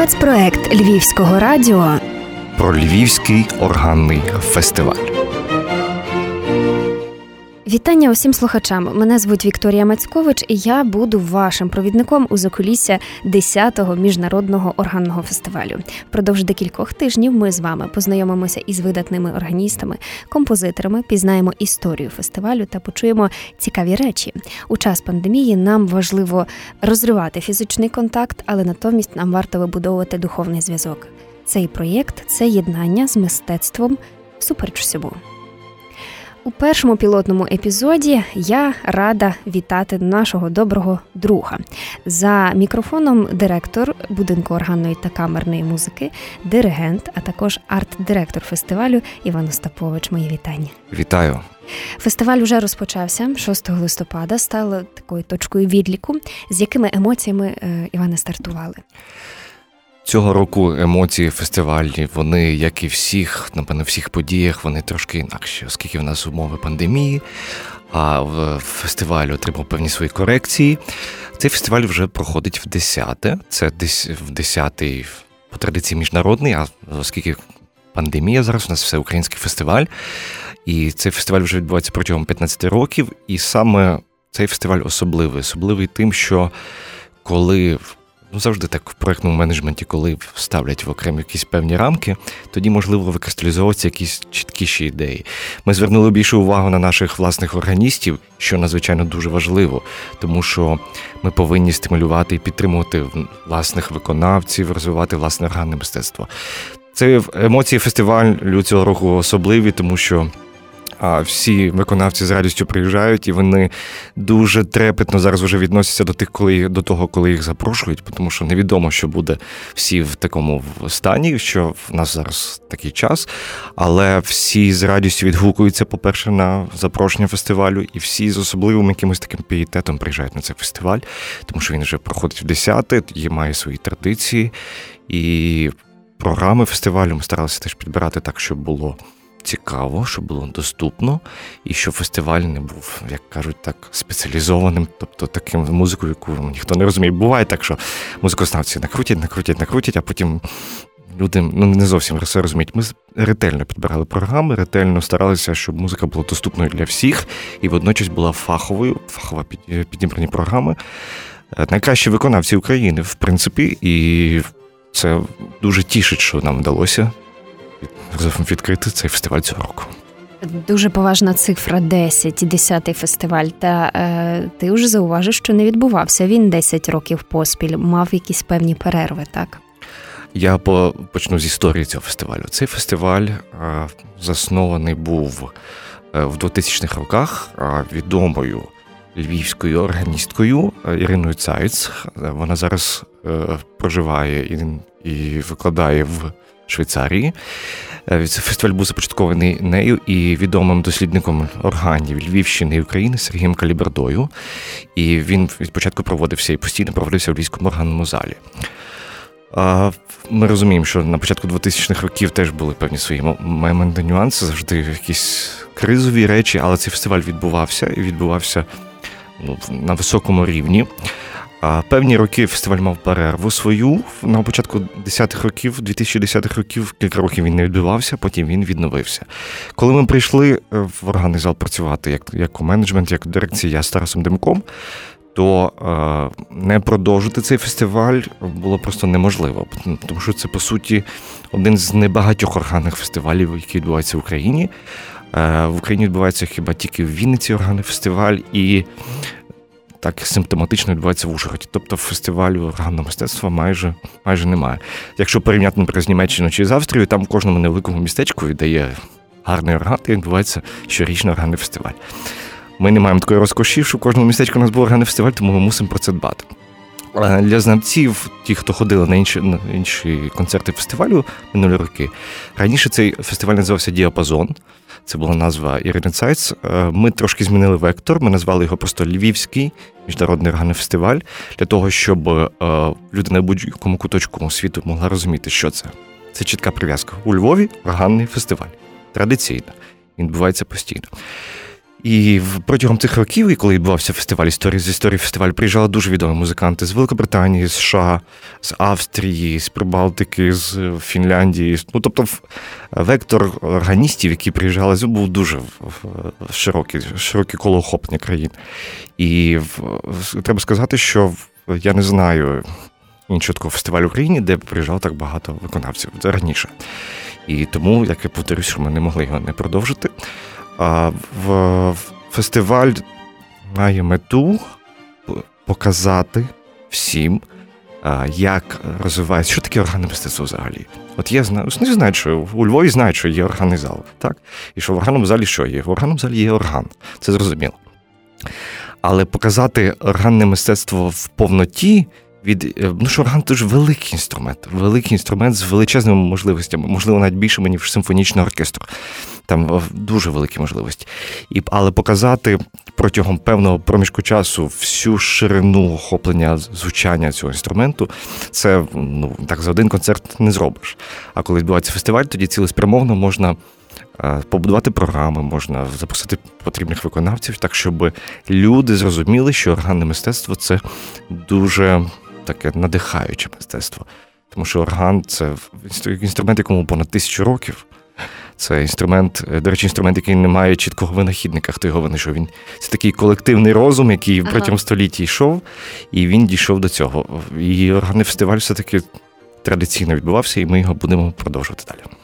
Спецпроект Львівського радіо про Львівський органний фестиваль. Вітання усім слухачам. Мене звуть Вікторія Мацькович, і я буду вашим провідником у закулісся 10-го міжнародного органного фестивалю. Продовж декількох тижнів ми з вами познайомимося із видатними органістами, композиторами, пізнаємо історію фестивалю та почуємо цікаві речі. У час пандемії нам важливо розривати фізичний контакт, але натомість нам варто вибудовувати духовний зв'язок. Цей проєкт це єднання з мистецтвом всупереч всьому. У першому пілотному епізоді я рада вітати нашого доброго друга за мікрофоном. Директор будинку органної та камерної музики, диригент, а також арт-директор фестивалю Іван Остапович. Мої вітання. Вітаю. Фестиваль вже розпочався 6 листопада. Стало такою точкою відліку. З якими емоціями е, Іване стартували? Цього року емоції фестивальні, вони, як і всіх, напевно, всіх подіях, вони трошки інакші, оскільки в нас умови пандемії, а фестиваль отримав певні свої корекції. Цей фестиваль вже проходить в 10-те. Це десь в 10-й по традиції міжнародний, а оскільки пандемія, зараз у нас все український фестиваль. І цей фестиваль вже відбувається протягом 15 років. І саме цей фестиваль особливий, особливий тим, що коли Ну, завжди так в проєктному менеджменті, коли ставлять в окремі якісь певні рамки, тоді можливо викристалізовуватися якісь чіткіші ідеї. Ми звернули більше увагу на наших власних органістів, що надзвичайно дуже важливо, тому що ми повинні стимулювати і підтримувати власних виконавців, розвивати власне органне мистецтво. Це емоції фестивалю цього року особливі, тому що а всі виконавці з радістю приїжджають, і вони дуже трепетно зараз вже відносяться до тих, коли до того, коли їх запрошують, тому що невідомо, що буде всі в такому стані, що в нас зараз такий час. Але всі з радістю відгукуються, по-перше, на запрошення фестивалю, і всі з особливим якимось таким пієтетом приїжджають на цей фестиваль, тому що він вже проходить в десяте, тоді має свої традиції і програми фестивалю. Ми старалися теж підбирати так, щоб було цікаво, щоб було доступно, і щоб фестиваль не був, як кажуть, так спеціалізованим, тобто таким музикою, яку ніхто не розуміє. Буває так, що музикознавці накрутять, накрутять, накрутять, а потім. Люди ну не зовсім все розуміють. Ми ретельно підбирали програми, ретельно старалися, щоб музика була доступною для всіх, і водночас була фаховою, фахово підібрані програми. Е, найкращі виконавці України, в принципі, і це дуже тішить, що нам вдалося відкрити цей фестиваль цього року. Дуже поважна цифра 10, 10-й фестиваль. Та е, ти вже зауважив, що не відбувався. Він 10 років поспіль, мав якісь певні перерви, так? Я почну з історії цього фестивалю. Цей фестиваль е, заснований був е, в 2000-х роках е, відомою львівською органісткою Іриною Цайц. Вона зараз проживає і, і викладає в Швейцарії. Е, фестиваль був започаткований нею і відомим дослідником органів Львівщини і України Сергієм Калібердою. І він від початку проводився і постійно проводився в Львівському органному залі. Ми розуміємо, що на початку 2000-х років теж були певні свої моменти, нюанси, завжди якісь кризові речі, але цей фестиваль відбувався і відбувався ну, на високому рівні. Певні роки фестиваль мав перерву свою на початку 10-х років, 2010-х років, кілька років він не відбувався, потім він відновився. Коли ми прийшли е, в органний зал працювати як як менеджмент, як у дирекції, я з Тарасом Демком, то е, не продовжити цей фестиваль було просто неможливо, тому що це по суті один з небагатьох органних фестивалів, які відбуваються в Україні. Е, в Україні відбувається хіба тільки в Вінниці органний фестиваль і так симптоматично відбувається в Ужгороді. Тобто фестивалю органного мистецтва майже майже немає. Якщо порівняти наприклад, з Німеччиною чи з Австрією, там в кожному невеликому містечку віддає гарний орган, і відбувається щорічний органний фестиваль. Ми не маємо такої розкоші, що в кожному містечку у нас був органний фестиваль, тому ми мусимо про це дбати. Для знавців, ті, хто ходили на інші на інші концерти фестивалю минулі роки, раніше цей фестиваль називався Діапазон. Це була назва Ірини Цайц. Е, ми трошки змінили вектор. Ми назвали його просто Львівський міжнародний органний фестиваль для того, щоб е, люди на будь-якому куточку світу могла розуміти, що це. Це чітка прив'язка. У Львові органний фестиваль. Традиційно. Він відбувається постійно. І протягом цих років, коли відбувався фестиваль історії з історії фестивалю, приїжджали дуже відомі музиканти з Великобританії, з США, з Австрії, з Прибалтики, з Фінляндії. Ну тобто, вектор органістів, які приїжджали, був дуже широкий, широке коло охоплення країн. І треба сказати, що я не знаю іншого такого фестивалю в Україні, де приїжджало так багато виконавців раніше. І тому, як я повторюсь, що ми не могли його не продовжити. В фестиваль має мету показати всім, як розвивається, що таке органне мистецтво взагалі. От я знаю, не знають, що у Львові знають, що є органний зал, так? І що в органному залі що є? В органному залі є орган, це зрозуміло. Але показати органне мистецтво в повноті від е, ну що орган дуже великий інструмент, великий інструмент з величезними можливостями, можливо, навіть більшими, ніж симфонічний оркестр. Там е, дуже великі можливості. І, Але показати протягом певного проміжку часу всю ширину охоплення звучання цього інструменту, це ну так за один концерт не зробиш. А коли відбувається фестиваль, тоді цілеспрямовно можна. Е, побудувати програми, можна запросити потрібних виконавців, так щоб люди зрозуміли, що органне мистецтво це дуже таке надихаюче мистецтво. Тому що орган це інструмент, якому понад тисячу років. Це інструмент, е, до речі, інструмент, який не має чіткого винахідника, хто його винайшов. Він це такий колективний розум, який ага. протягом століття йшов, і він дійшов до цього. І органний фестиваль все-таки традиційно відбувався, і ми його будемо продовжувати далі.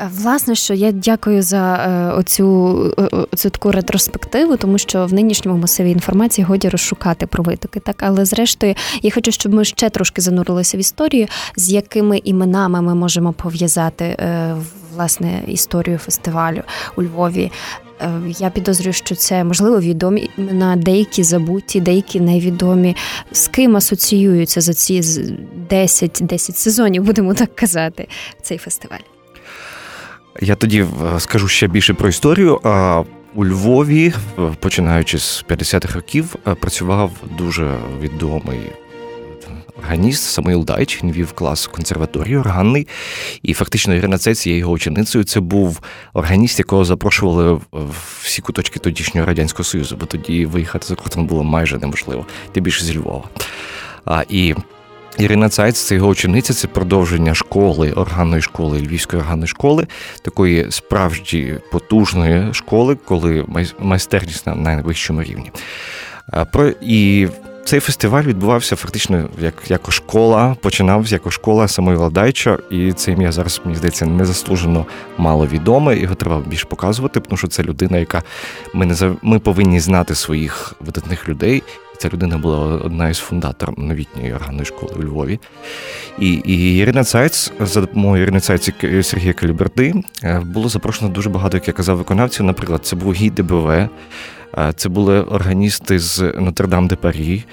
Е, власне, що я дякую за е, оцю, е, оцю таку ретроспективу, тому що в нинішньому масиві інформації годі розшукати про витоки. Так, але зрештою, я хочу, щоб ми ще трошки занурилися в історію, з якими іменами ми можемо пов'язати власне історію фестивалю у Львові. Я підозрюю, що це можливо відомі імена, деякі забуті, деякі невідомі. З ким асоціюються за ці 10 10 сезонів, будемо так казати, цей фестиваль. Я тоді е, скажу ще більше про історію. У Львові, починаючи з 50-х років, е, працював дуже відомий органіст Самуїл Дайч. Він вів клас консерваторії органний. І фактично Ірина Цець є його ученицею. Це був органіст, якого запрошували в всі куточки тодішнього радянського союзу, бо тоді виїхати за кордон було майже неможливо, тим більше зі Львова. А, І Ірина Цайц, це його учениця, це продовження школи, органної школи, львівської органної школи, такої справді потужної школи, коли майстерність на найвищому рівні. Про і цей фестиваль відбувався фактично як як школа, починався як школа Самуїла Дайча, і це ім'я зараз мені здається незаслужено мало відоме. Його треба більше показувати, тому що це людина, яка ми не ми повинні знати своїх видатних людей. Ця людина була одна із фундаторів новітньої органної школи у Львові. І і Ірина Цайц, за допомогою Ірини Цайц Сергія Каліберти, е, було запрошено дуже багато, як я казав, виконавців. Наприклад, це був Гі ДБВ, е, це були органісти з Нотр-Дам де Парі,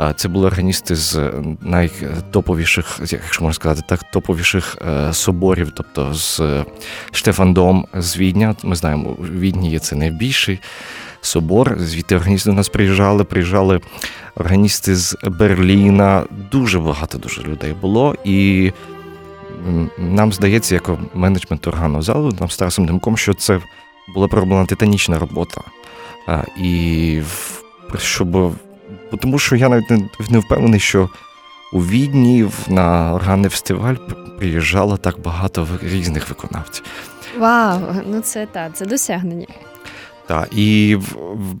е, це були органісти з найтоповіших, якщо можна сказати, так, топовіших соборів, тобто з Штефандом з Відня. Ми знаємо, у Відні є це найбільший собор. Звідти органісти до нас приїжджали, приїжджали органісти з Берліна. Дуже багато дуже людей було. І нам здається, як менеджмент органного залу, нам Старосом Демком, що це була проблема титанічна робота. І щоб. Тому що я навіть не впевнений, що у Відні на органний фестиваль приїжджало так багато різних виконавців. Вау, ну це так, це досягнення. Так, і в, в,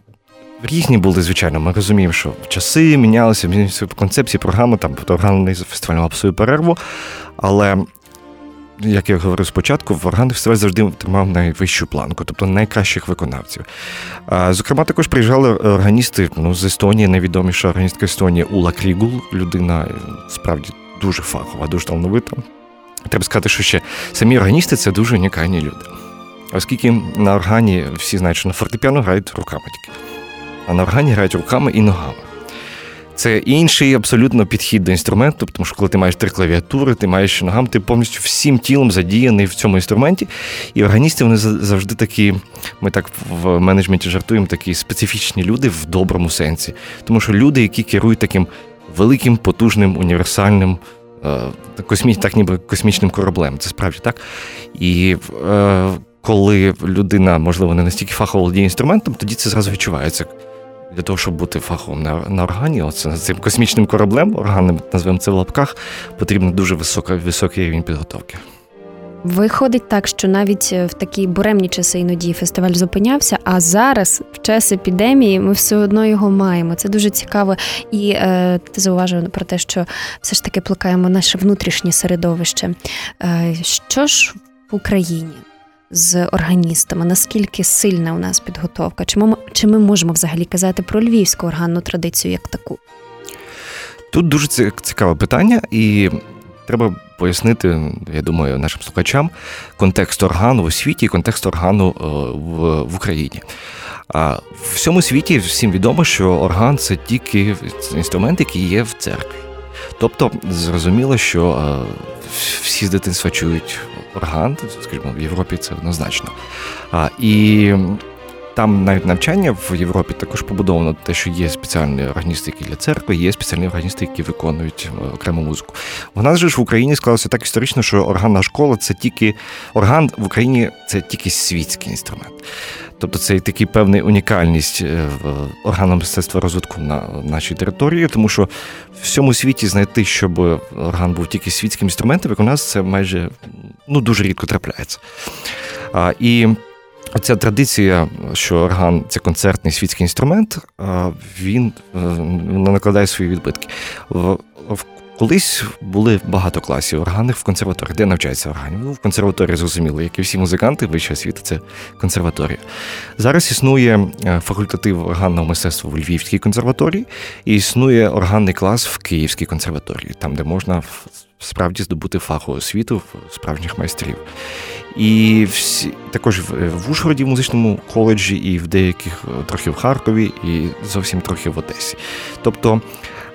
різні були, звичайно. Ми розуміємо, що часи мінялися, мінялися концепції програми, там органний фестиваль мав свою перерву. Але, як я говорив спочатку, в органний фестиваль завжди тримав найвищу планку, тобто найкращих виконавців. Зокрема, також приїжджали органісти ну, з Естонії, найвідоміша органістка Естонії Ула Крігул, людина справді дуже фахова, дуже талановита. Треба сказати, що ще самі органісти це дуже унікальні люди. Оскільки на органі всі знають, що на фортепіано грають руками тільки, а на органі грають руками і ногами. Це інший абсолютно підхід до інструменту, тому що коли ти маєш три клавіатури, ти маєш ногами, ти повністю всім тілом задіяний в цьому інструменті. І органісти вони завжди такі, ми так в менеджменті жартуємо, такі специфічні люди в доброму сенсі. Тому що люди, які керують таким великим, потужним, універсальним, е, космі, так ніби космічним кораблем. Це справді так. І е, коли людина, можливо, не настільки фахово володіє інструментом, тоді це зразу відчувається. Для того, щоб бути фаховим на на органі, оце цим космічним кораблем, органним, назвемо це в лапках, потрібен дуже висока, високий рівень підготовки. Виходить так, що навіть е, в такі буремні часи іноді фестиваль зупинявся, а зараз, в час епідемії, ми все одно його маємо. Це дуже цікаво. І е, ти зауважив про те, що все ж таки плекаємо наше внутрішнє середовище. Е, Що ж в Україні? З органістами, наскільки сильна у нас підготовка? Чи ми, чи ми можемо взагалі казати про львівську органну традицію як таку? Тут дуже цікаве питання, і треба пояснити, я думаю, нашим слухачам контекст органу у світі і контекст органу е, в, Україні. А в всьому світі всім відомо, що орган це тільки інструмент, який є в церкві. Тобто, зрозуміло, що е, всі з дитинства чують орган, скажімо, в Європі це однозначно. І там навіть навчання в Європі також побудовано те, що є спеціальні органісти, які для церкви, є спеціальні органісти, які виконують е, окрему музику. У нас же ж в Україні склалося так історично, що органна школа це тільки орган в Україні це тільки світський інструмент. Тобто це такий певний унікальність е, органного мистецтва розвитку на нашій території, тому що в всьому світі знайти, щоб орган був тільки світським інструментом, як у нас це майже ну дуже рідко трапляється. І Оця традиція, що орган це концертний світський інструмент, він е, накладає свої відбитки. Колись були багато класів органів в консерваторії, де навчаються органів. Ну, в консерваторії зрозуміло, як і всі музиканти вищої освіти, це консерваторія. Зараз існує е, факультатив органного мистецтва в Львівській консерваторії, і існує органний клас в Київській консерваторії, там, де можна справді здобути фахову освіту справжніх майстрів. І всі також в, в Ужгороді в музичному коледжі, і в деяких е, трохи в Харкові, і зовсім трохи в Одесі. Тобто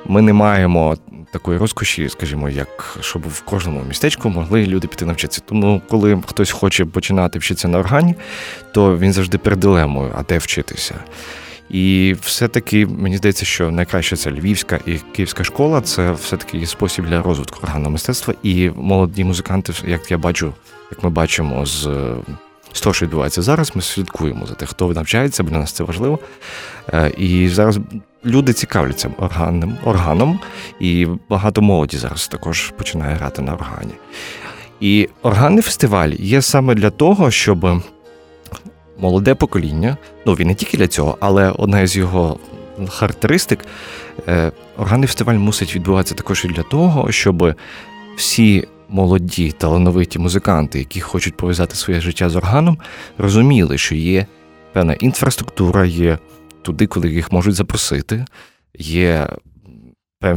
ми не маємо такої розкоші, скажімо, як щоб в кожному містечку могли люди піти навчитися. Тому, коли хтось хоче починати вчитися на органі, то він завжди перед дилемою, а де вчитися. І все-таки мені здається, що найкраще це львівська і київська школа це все-таки спосіб для розвитку органного мистецтва. І молоді музиканти, як я бачу, як ми бачимо з. З того, що відбувається зараз, ми слідкуємо за тим, хто навчається, бо для нас це важливо. Е, і зараз люди цікавляться органним органом, і багато молоді зараз також починає грати на органі. І органний фестиваль є саме для того, щоб молоде покоління, ну він не тільки для цього, але одна з його характеристик, е, органний фестиваль мусить відбуватися також і для того, щоб всі молоді талановиті музиканти, які хочуть пов'язати своє життя з органом, розуміли, що є певна інфраструктура, є туди, куди їх можуть запросити, є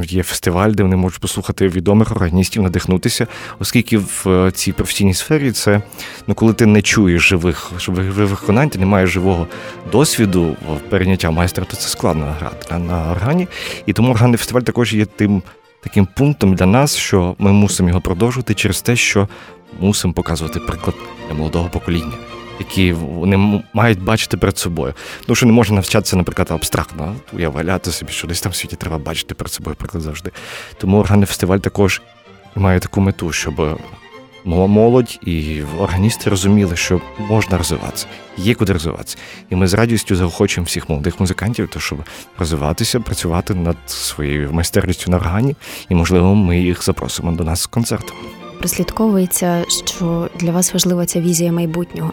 є фестиваль, де вони можуть послухати відомих органістів, надихнутися, оскільки в е, цій професійній сфері це ну, коли ти не чуєш живих живих виконань, ти не маєш живого досвіду перейняття майстра, то це складно грати на органі. І тому органний фестиваль також є тим таким пунктом для нас, що ми мусимо його продовжувати через те, що мусимо показувати приклад для молодого покоління які вони мають бачити перед собою. Тому що не можна навчатися, наприклад, абстрактно уявляти собі, що десь там в світі треба бачити перед собою приклад завжди. Тому органний фестиваль також має таку мету, щоб молодь і органісти розуміли, що можна розвиватися, є куди розвиватися. І ми з радістю заохочуємо всіх молодих музикантів, то щоб розвиватися, працювати над своєю майстерністю на органі, і можливо, ми їх запросимо до нас з концертом прослідковується, що для вас важлива ця візія майбутнього.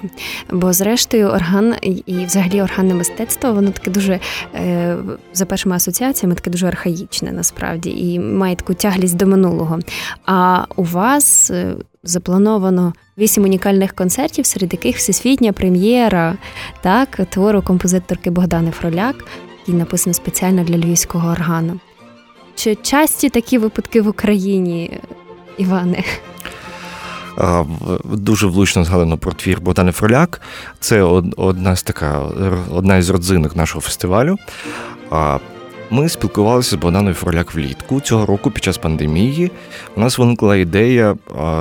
Бо, зрештою, орган і, взагалі, органне мистецтво, воно таке дуже е, за першими асоціаціями, таке дуже архаїчне насправді і має таку тяглість до минулого. А у вас е, заплановано вісім унікальних концертів, серед яких всесвітня прем'єра, так, твору композиторки Богдани Фроляк, який написано спеціально для львівського органу. Чи часті такі випадки в Україні, Іване? Дуже влучно згадано про твір Богдани Фроляк. Це одна з така одна із родзинок нашого фестивалю. Ми спілкувалися з Богданою Фроляк влітку цього року під час пандемії. У нас виникла ідея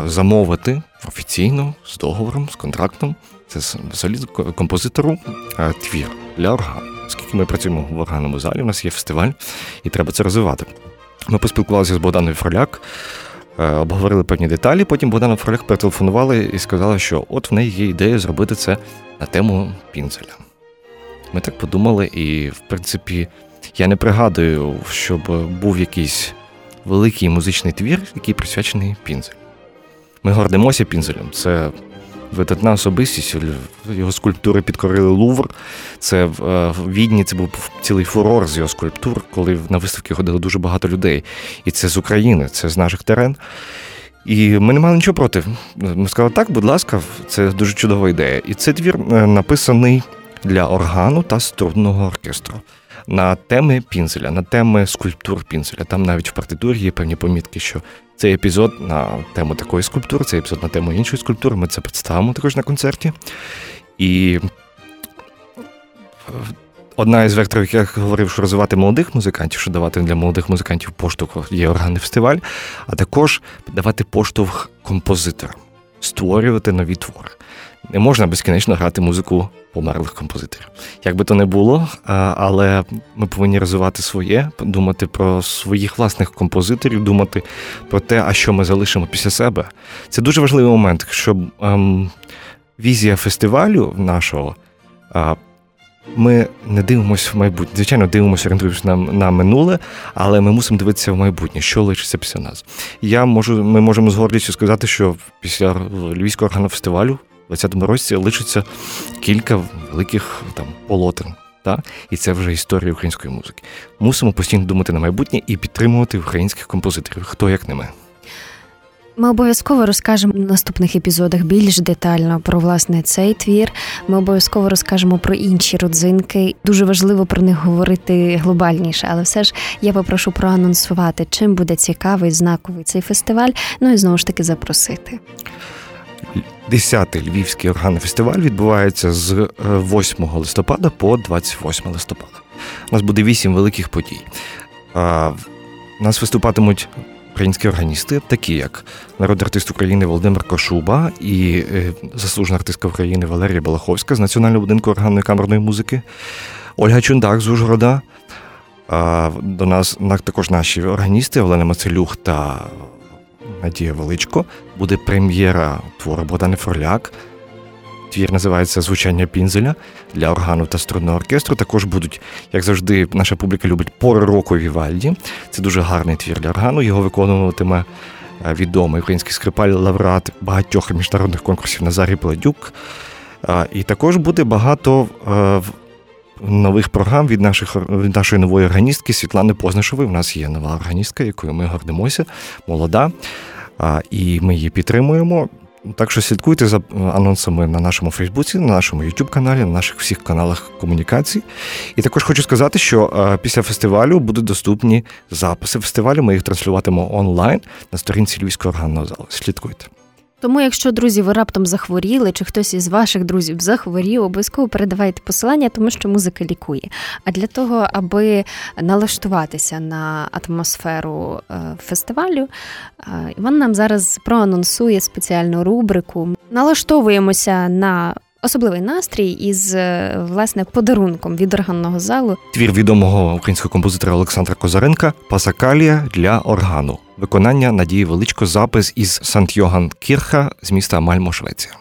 замовити офіційно з договором, з контрактом. Це взагалі композитору твір для органу. Оскільки ми працюємо в органному залі, у нас є фестиваль, і треба це розвивати. Ми поспілкувалися з Богданою Фроляк. Е, обговорили певні деталі. Потім Богдана Фролях перетелефонували і сказала, що от в неї є ідея зробити це на тему Пінзеля. Ми так подумали, і, в принципі, я не пригадую, щоб був якийсь великий музичний твір, який присвячений Пінзелю. Ми гордимося Пінзелем. Це видатна особистість. Його скульптури підкорили Лувр. Це в е, Відні це був цілий фурор з його скульптур, коли на виставки ходило дуже багато людей. І це з України, це з наших терен. І ми не мали нічого проти. Ми сказали, так, будь ласка, це дуже чудова ідея. І цей твір е, написаний для органу та струнного оркестру. На теми Пінзеля, на теми скульптур Пінзеля. Там навіть в партитурі є певні помітки, що цей епізод на тему такої скульптури, цей епізод на тему іншої скульптури. Ми це представимо також на концерті. І одна із векторів, як я говорив, що розвивати молодих музикантів, що давати для молодих музикантів поштовх є органний фестиваль, а також давати поштовх композиторам, створювати нові твори. Не можна безкінечно грати музику померлих композиторів. Як би то не було, але ми повинні розвивати своє, думати про своїх власних композиторів, думати про те, а що ми залишимо після себе. Це дуже важливий момент, щоб ем, візія фестивалю нашого. Е, ми не дивимося в майбутнє. Звичайно, дивимося, орієнтуємося на, на минуле, але ми мусимо дивитися в майбутнє, що лишиться після нас. Я можу, Ми можемо з гордістю сказати, що після Львівського органу фестивалю 20-му році лишиться кілька великих там полотен. Та? І це вже історія української музики. Мусимо постійно думати на майбутнє і підтримувати українських композиторів, хто як не ми. Ми обов'язково розкажемо в наступних епізодах більш детально про власне цей твір. Ми обов'язково розкажемо про інші родзинки. Дуже важливо про них говорити глобальніше, але все ж я попрошу проанонсувати, чим буде цікавий знаковий цей фестиваль. Ну і знову ж таки запросити. 10-й Львівський органний фестиваль відбувається з 8 е, листопада по 28 листопада. У нас буде 8 великих подій. У нас виступатимуть українські органісти, такі як народний артист України Володимир Кошуба і е, заслужена артистка України Валерія Балаховська з Національного будинку органної камерної музики, Ольга Чундак з Ужгорода. До нас також наші органісти Олена Мацелюх та Надія Величко. Буде прем'єра твору Богдани Форляк. Твір називається Звучання пінзеля для органу та струнного оркестру. Також будуть, як завжди, наша публіка любить пори року Вівальді. Це дуже гарний твір для органу. Його виконуватиме е, відомий український скрипаль, лауреат багатьох міжнародних конкурсів Назарій Пладюк. І також буде багато е, нових програм від наших від нашої нової органістки Світлани Познашової. У нас є нова органістка, якою ми гордимося, молода. І ми її підтримуємо. Так що слідкуйте за анонсами на нашому Фейсбуці, на нашому youtube каналі, на наших всіх каналах комунікацій. І також хочу сказати, що після фестивалю будуть доступні записи фестивалю. Ми їх транслюватимемо онлайн на сторінці Львівського органного залу. Слідкуйте. Тому, якщо друзі, ви раптом захворіли, чи хтось із ваших друзів захворів, обов'язково передавайте посилання, тому що музика лікує. А для того, аби налаштуватися на атмосферу е, фестивалю, е, Іван нам зараз проанонсує спеціальну рубрику. Налаштовуємося на особливий настрій із е, власне подарунком від органного залу. Твір відомого українського композитора Олександра Козаренка Пасакалія для органу. Виконання Надії Величко, запис із Сант Йоган Кірха з міста Мальмо, Швеція.